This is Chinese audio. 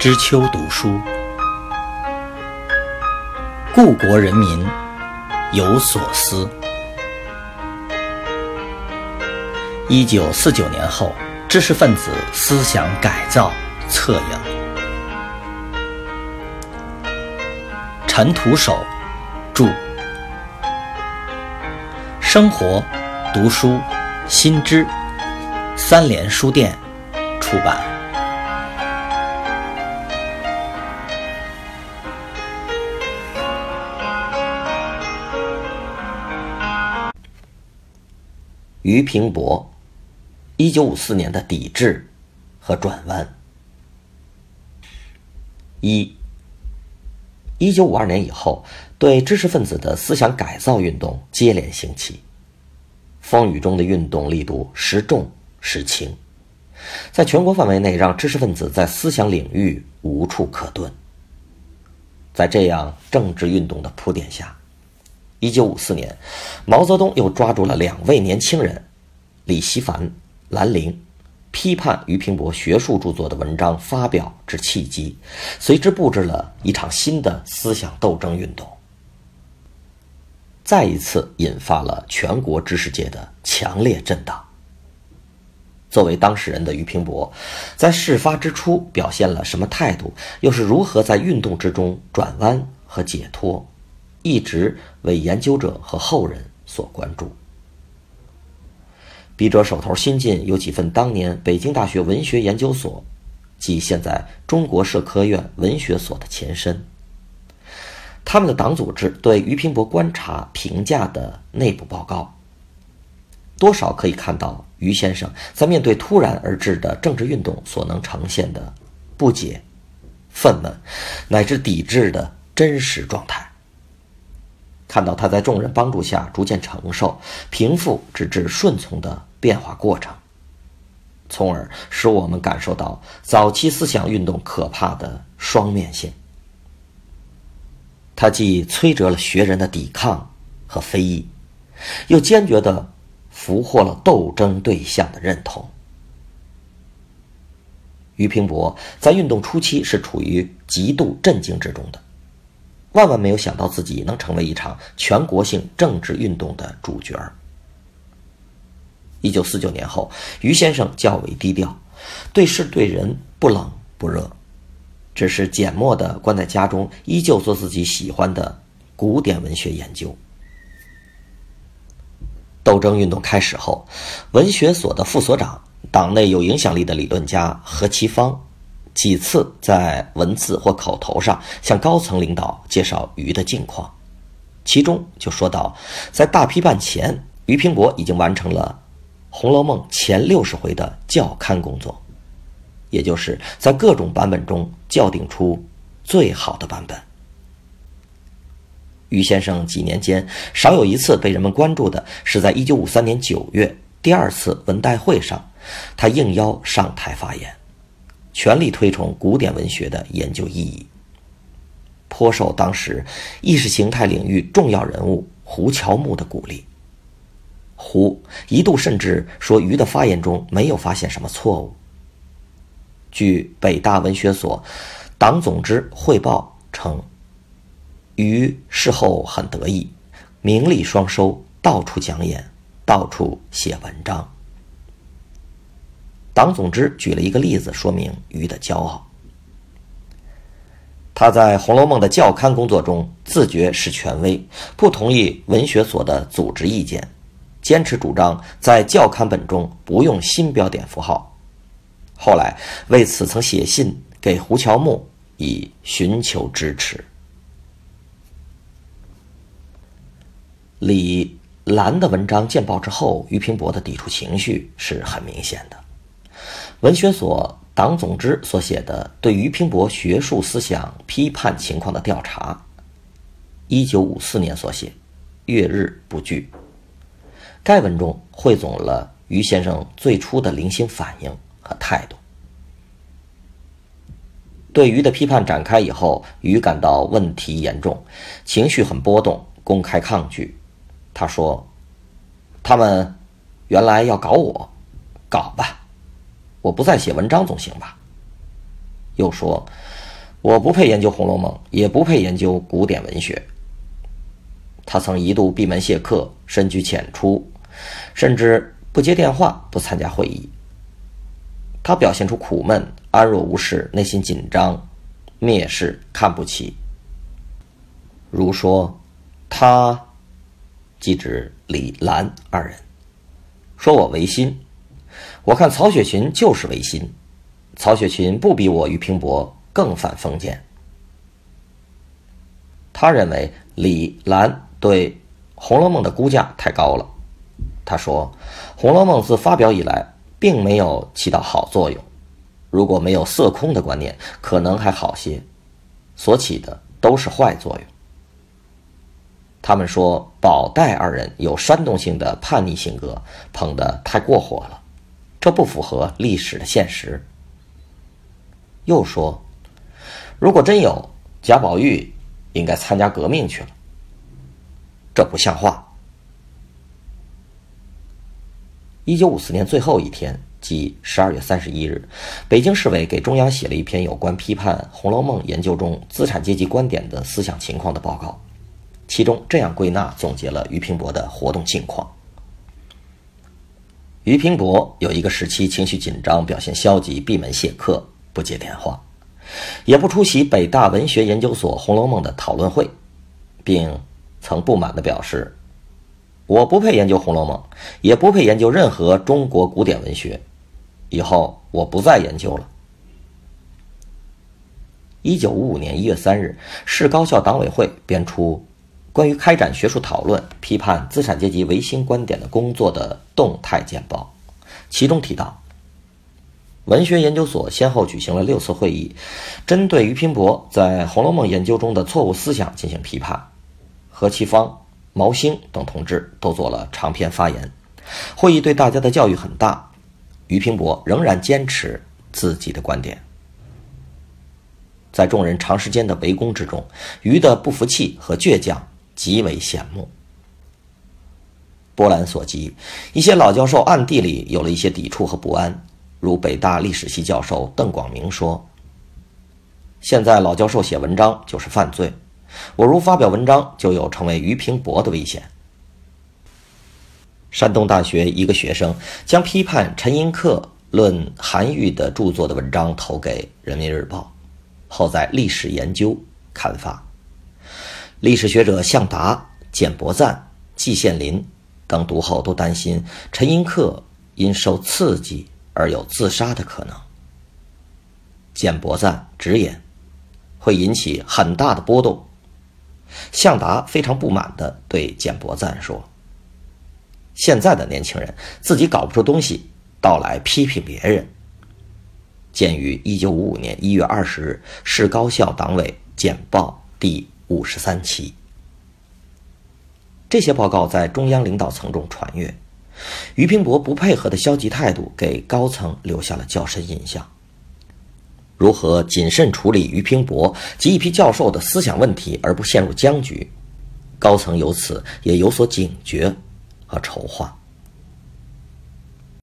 知秋读书，故国人民有所思。一九四九年后，知识分子思想改造策应。陈独守著，生活读书新知，三联书店出版。俞平伯，一九五四年的抵制和转弯。一，一九五二年以后，对知识分子的思想改造运动接连兴起，风雨中的运动力度时重时轻，在全国范围内让知识分子在思想领域无处可遁。在这样政治运动的铺垫下。一九五四年，毛泽东又抓住了两位年轻人，李希凡、兰陵，批判俞平伯学术著作的文章发表之契机，随之布置了一场新的思想斗争运动，再一次引发了全国知识界的强烈震荡。作为当事人的俞平伯，在事发之初表现了什么态度，又是如何在运动之中转弯和解脱？一直为研究者和后人所关注。笔者手头新近有几份当年北京大学文学研究所，即现在中国社科院文学所的前身，他们的党组织对俞平伯观察评价的内部报告，多少可以看到俞先生在面对突然而至的政治运动所能呈现的不解、愤懑乃至抵制的真实状态。看到他在众人帮助下逐渐承受、平复，直至顺从的变化过程，从而使我们感受到早期思想运动可怕的双面性。他既摧折了学人的抵抗和非议，又坚决地俘获了斗争对象的认同。俞平伯在运动初期是处于极度震惊之中的。万万没有想到自己能成为一场全国性政治运动的主角。一九四九年后，于先生较为低调，对事对人不冷不热，只是缄默地关在家中，依旧做自己喜欢的古典文学研究。斗争运动开始后，文学所的副所长、党内有影响力的理论家何其芳。几次在文字或口头上向高层领导介绍俞的近况，其中就说到，在大批判前，俞平伯已经完成了《红楼梦》前六十回的校勘工作，也就是在各种版本中校定出最好的版本。于先生几年间少有一次被人们关注的是，在一九五三年九月第二次文代会上，他应邀上台发言。全力推崇古典文学的研究意义，颇受当时意识形态领域重要人物胡乔木的鼓励。胡一度甚至说俞的发言中没有发现什么错误。据北大文学所党总支汇报称，俞事后很得意，名利双收，到处讲演，到处写文章。党总支举了一个例子，说明俞的骄傲。他在《红楼梦》的校勘工作中自觉是权威，不同意文学所的组织意见，坚持主张在校勘本中不用新标点符号。后来为此曾写信给胡乔木，以寻求支持。李兰的文章见报之后，俞平伯的抵触情绪是很明显的。文学所党总支所写的对俞平伯学术思想批判情况的调查，一九五四年所写，月日不惧。该文中汇总了俞先生最初的零星反应和态度。对俞的批判展开以后，俞感到问题严重，情绪很波动，公开抗拒。他说：“他们原来要搞我，搞吧。”我不再写文章总行吧？又说：“我不配研究《红楼梦》，也不配研究古典文学。”他曾一度闭门谢客，深居浅出，甚至不接电话，不参加会议。他表现出苦闷、安若无事，内心紧张，蔑视、看不起。如说，他，即指李兰二人，说我违心。我看曹雪芹就是违心，曹雪芹不比我俞平伯更反封建。他认为李兰对《红楼梦》的估价太高了。他说，《红楼梦》自发表以来，并没有起到好作用。如果没有色空的观念，可能还好些，所起的都是坏作用。他们说宝黛二人有煽动性的叛逆性格，捧得太过火了。这不符合历史的现实。又说，如果真有贾宝玉，应该参加革命去了。这不像话。一九五四年最后一天，即十二月三十一日，北京市委给中央写了一篇有关批判《红楼梦》研究中资产阶级观点的思想情况的报告，其中这样归纳总结了俞平伯的活动近况。俞平伯有一个时期情绪紧张，表现消极，闭门谢客，不接电话，也不出席北大文学研究所《红楼梦》的讨论会，并曾不满地表示：“我不配研究《红楼梦》，也不配研究任何中国古典文学，以后我不再研究了。”一九五五年一月三日，市高校党委会编出。关于开展学术讨论、批判资产阶级维新观点的工作的动态简报，其中提到，文学研究所先后举行了六次会议，针对俞平伯在《红楼梦》研究中的错误思想进行批判，何其芳、毛兴等同志都做了长篇发言。会议对大家的教育很大，俞平伯仍然坚持自己的观点。在众人长时间的围攻之中，俞的不服气和倔强。极为羡慕。波澜所及，一些老教授暗地里有了一些抵触和不安，如北大历史系教授邓广明说：“现在老教授写文章就是犯罪，我如发表文章，就有成为俞平伯的危险。”山东大学一个学生将批判陈寅恪论韩愈的著作的文章投给《人民日报》，后在《历史研究》刊发。历史学者向达、简伯赞、季羡林等读后都担心陈寅恪因受刺激而有自杀的可能。简伯赞直言，会引起很大的波动。向达非常不满地对简伯赞说：“现在的年轻人自己搞不出东西，倒来批评别人。”鉴于一九五五年一月二十日市高校党委简报第。五十三期，这些报告在中央领导层中传阅，俞平伯不配合的消极态度给高层留下了较深印象。如何谨慎处理俞平伯及一批教授的思想问题而不陷入僵局，高层由此也有所警觉和筹划。